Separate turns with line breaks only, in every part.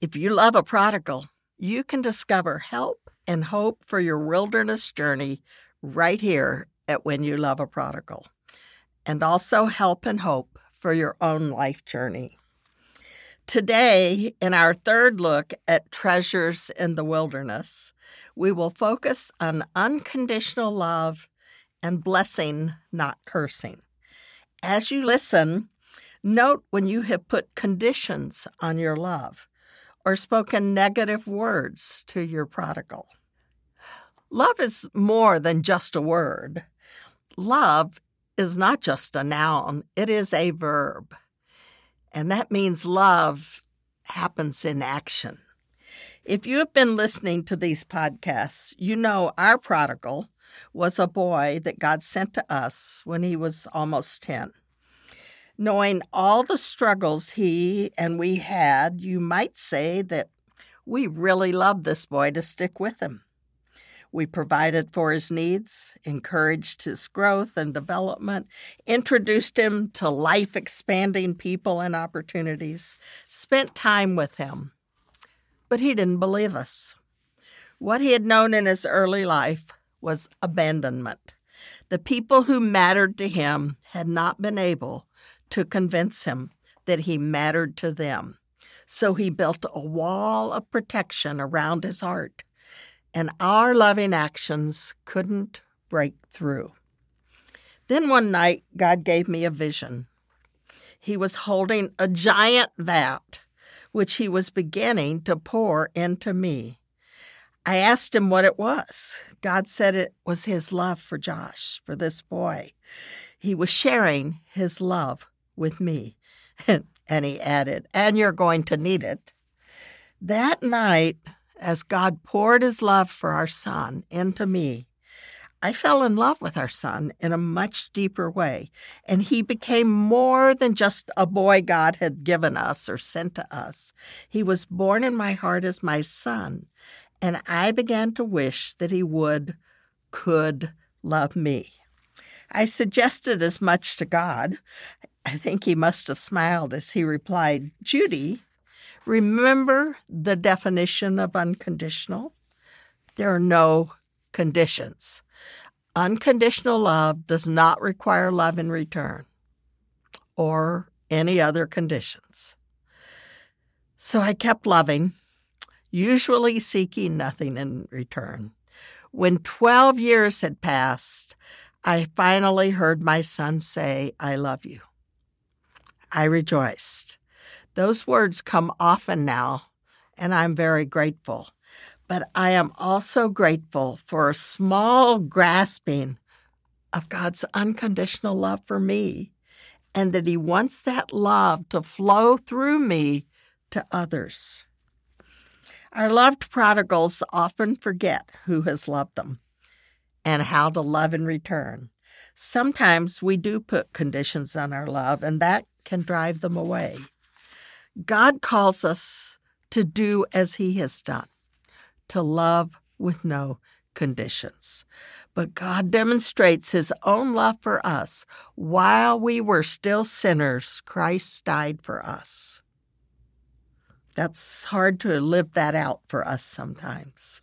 If you love a prodigal, you can discover help and hope for your wilderness journey right here at When You Love a Prodigal, and also help and hope for your own life journey. Today, in our third look at treasures in the wilderness, we will focus on unconditional love and blessing, not cursing. As you listen, note when you have put conditions on your love or spoken negative words to your prodigal. Love is more than just a word. Love is not just a noun, it is a verb. And that means love happens in action. If you have been listening to these podcasts, you know our prodigal was a boy that God sent to us when he was almost 10. Knowing all the struggles he and we had, you might say that we really loved this boy to stick with him. We provided for his needs, encouraged his growth and development, introduced him to life expanding people and opportunities, spent time with him. But he didn't believe us. What he had known in his early life was abandonment. The people who mattered to him had not been able to convince him that he mattered to them. So he built a wall of protection around his heart and our loving actions couldn't break through. Then one night, God gave me a vision. He was holding a giant vat, which he was beginning to pour into me. I asked him what it was. God said it was his love for Josh, for this boy. He was sharing his love with me. and he added, And you're going to need it. That night, as God poured his love for our son into me, I fell in love with our son in a much deeper way, and he became more than just a boy God had given us or sent to us. He was born in my heart as my son, and I began to wish that he would, could love me. I suggested as much to God. I think he must have smiled as he replied, Judy, Remember the definition of unconditional? There are no conditions. Unconditional love does not require love in return or any other conditions. So I kept loving, usually seeking nothing in return. When 12 years had passed, I finally heard my son say, I love you. I rejoiced. Those words come often now, and I'm very grateful. But I am also grateful for a small grasping of God's unconditional love for me, and that He wants that love to flow through me to others. Our loved prodigals often forget who has loved them and how to love in return. Sometimes we do put conditions on our love, and that can drive them away. God calls us to do as He has done, to love with no conditions. But God demonstrates His own love for us. While we were still sinners, Christ died for us. That's hard to live that out for us sometimes.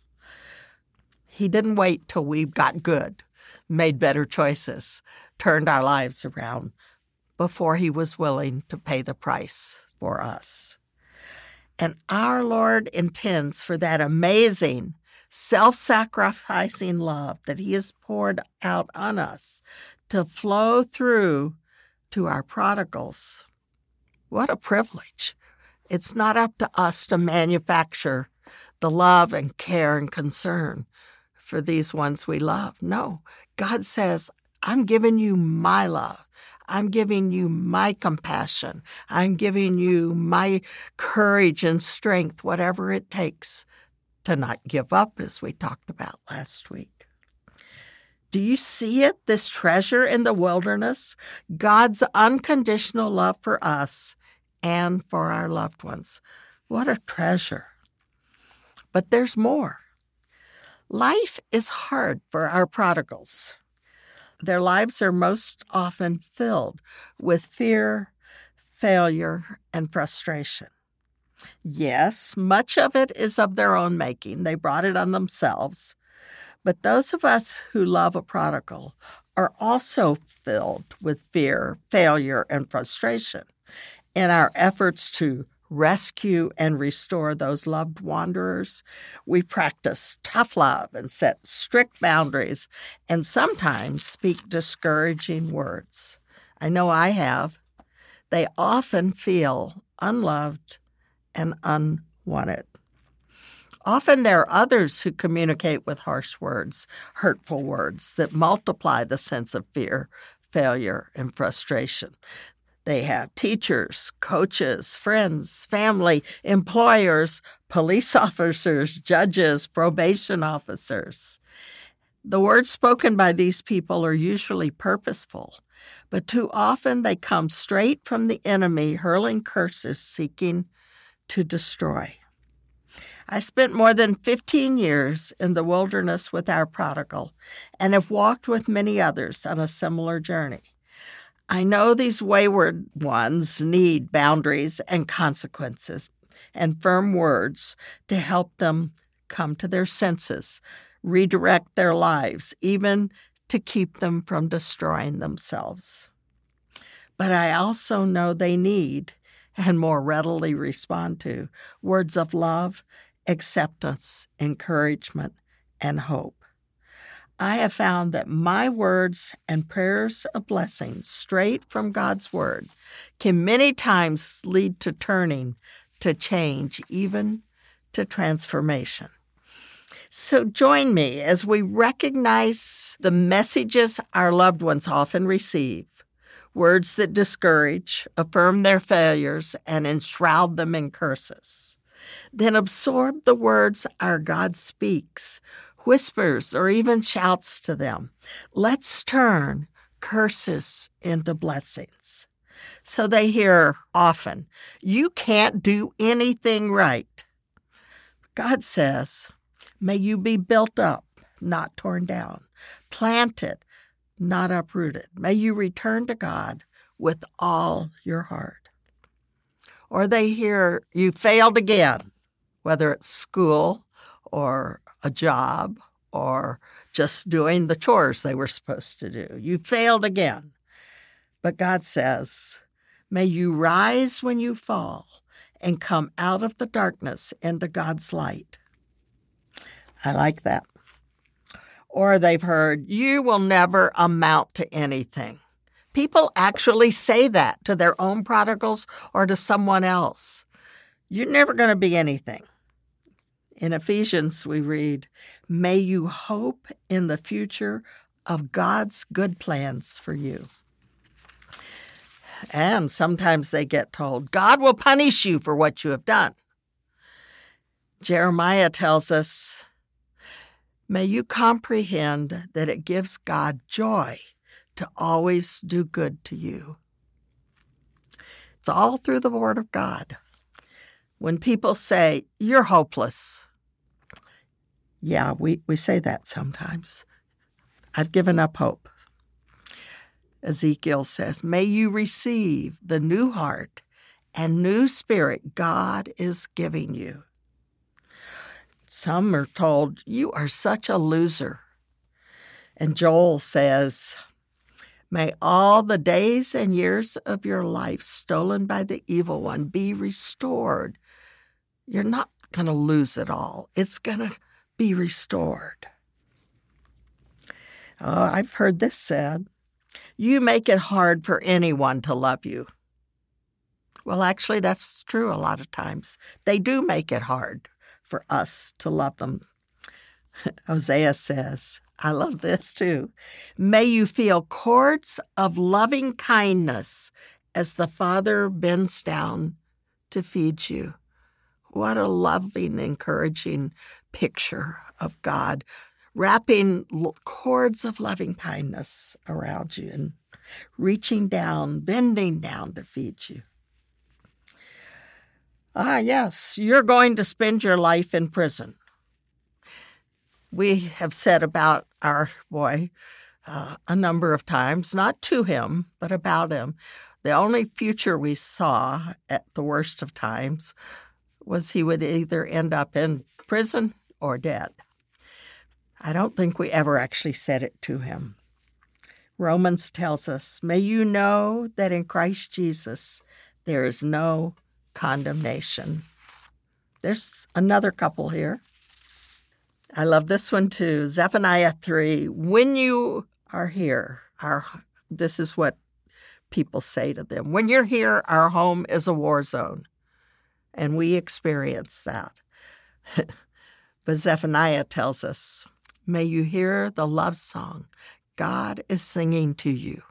He didn't wait till we got good, made better choices, turned our lives around before he was willing to pay the price for us. And our Lord intends for that amazing, self sacrificing love that He has poured out on us to flow through to our prodigals. What a privilege. It's not up to us to manufacture the love and care and concern for these ones we love. No, God says, I'm giving you my love. I'm giving you my compassion. I'm giving you my courage and strength, whatever it takes to not give up, as we talked about last week. Do you see it, this treasure in the wilderness? God's unconditional love for us and for our loved ones. What a treasure. But there's more. Life is hard for our prodigals. Their lives are most often filled with fear, failure, and frustration. Yes, much of it is of their own making. They brought it on themselves. But those of us who love a prodigal are also filled with fear, failure, and frustration in our efforts to rescue and restore those loved wanderers. We practice tough love and set strict boundaries and sometimes speak discouraging words. I know I have. They often feel unloved and unwanted. Often there are others who communicate with harsh words, hurtful words that multiply the sense of fear, failure, and frustration. They have teachers, coaches, friends, family, employers, police officers, judges, probation officers. The words spoken by these people are usually purposeful, but too often they come straight from the enemy, hurling curses seeking to destroy. I spent more than 15 years in the wilderness with our prodigal and have walked with many others on a similar journey. I know these wayward ones need boundaries and consequences and firm words to help them come to their senses, redirect their lives, even to keep them from destroying themselves. But I also know they need and more readily respond to words of love, acceptance, encouragement, and hope. I have found that my words and prayers of blessing straight from God's Word can many times lead to turning, to change, even to transformation. So join me as we recognize the messages our loved ones often receive words that discourage, affirm their failures, and enshroud them in curses. Then absorb the words our God speaks, whispers, or even shouts to them. Let's turn curses into blessings. So they hear often, You can't do anything right. God says, May you be built up, not torn down, planted, not uprooted. May you return to God with all your heart. Or they hear you failed again, whether it's school or a job or just doing the chores they were supposed to do. You failed again. But God says, May you rise when you fall and come out of the darkness into God's light. I like that or they've heard, you will never amount to anything. People actually say that to their own prodigals or to someone else. You're never going to be anything. In Ephesians, we read, May you hope in the future of God's good plans for you. And sometimes they get told, God will punish you for what you have done. Jeremiah tells us May you comprehend that it gives God joy to always do good to you. It's all through the Word of God. When people say, You're hopeless, yeah, we, we say that sometimes. I've given up hope. Ezekiel says, May you receive the new heart and new spirit God is giving you. Some are told, You are such a loser. And Joel says, May all the days and years of your life stolen by the evil one be restored. You're not going to lose it all, it's going to be restored. Oh, I've heard this said you make it hard for anyone to love you. Well, actually, that's true a lot of times. They do make it hard for us to love them. Hosea says, I love this too. May you feel cords of loving kindness as the Father bends down to feed you. What a loving, encouraging picture of God wrapping cords of loving kindness around you and reaching down, bending down to feed you. Ah, yes, you're going to spend your life in prison. We have said about our boy uh, a number of times, not to him, but about him. The only future we saw at the worst of times was he would either end up in prison or dead. I don't think we ever actually said it to him. Romans tells us, May you know that in Christ Jesus there is no condemnation. There's another couple here. I love this one too. Zephaniah 3. When you are here, our this is what people say to them. When you're here, our home is a war zone. And we experience that. but Zephaniah tells us, May you hear the love song God is singing to you.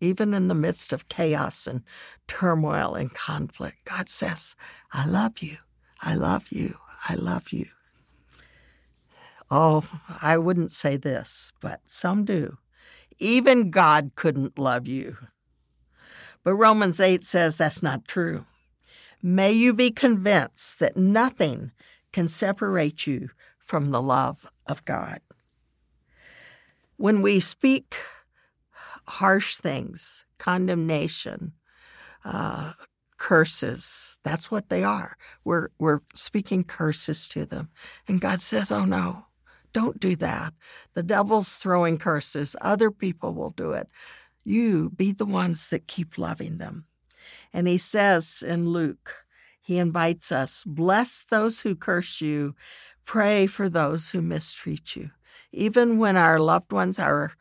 Even in the midst of chaos and turmoil and conflict, God says, I love you. I love you. I love you. Oh, I wouldn't say this, but some do. Even God couldn't love you. But Romans 8 says that's not true. May you be convinced that nothing can separate you from the love of God. When we speak harsh things, condemnation, uh, curses, that's what they are. We're, we're speaking curses to them. And God says, Oh no, don't do that. The devil's throwing curses. Other people will do it. You be the ones that keep loving them. And he says in Luke, he invites us bless those who curse you, pray for those who mistreat you. Even when our loved ones, our,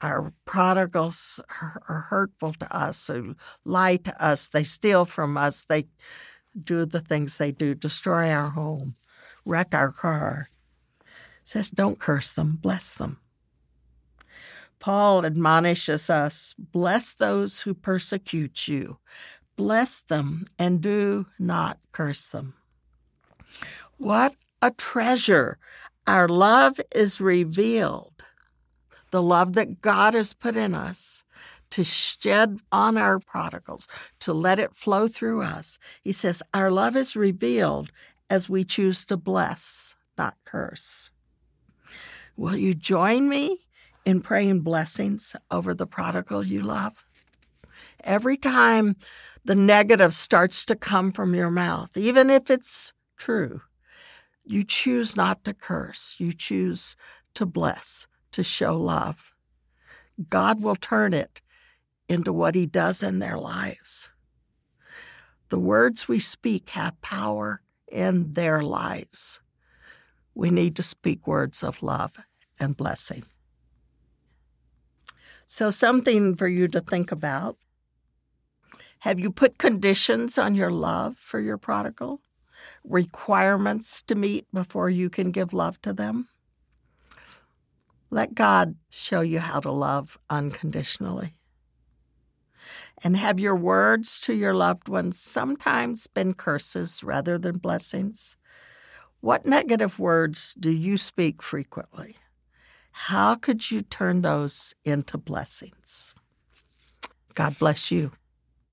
our prodigals, are, are hurtful to us, who lie to us, they steal from us, they do the things they do, destroy our home, wreck our car says, Don't curse them, bless them. Paul admonishes us bless those who persecute you, bless them, and do not curse them. What a treasure! Our love is revealed. The love that God has put in us to shed on our prodigals, to let it flow through us. He says, Our love is revealed as we choose to bless, not curse. Will you join me in praying blessings over the prodigal you love? Every time the negative starts to come from your mouth, even if it's true, you choose not to curse. You choose to bless, to show love. God will turn it into what He does in their lives. The words we speak have power in their lives we need to speak words of love and blessing. So, something for you to think about. Have you put conditions on your love for your prodigal? Requirements to meet before you can give love to them? Let God show you how to love unconditionally. And have your words to your loved ones sometimes been curses rather than blessings? What negative words do you speak frequently? How could you turn those into blessings? God bless you.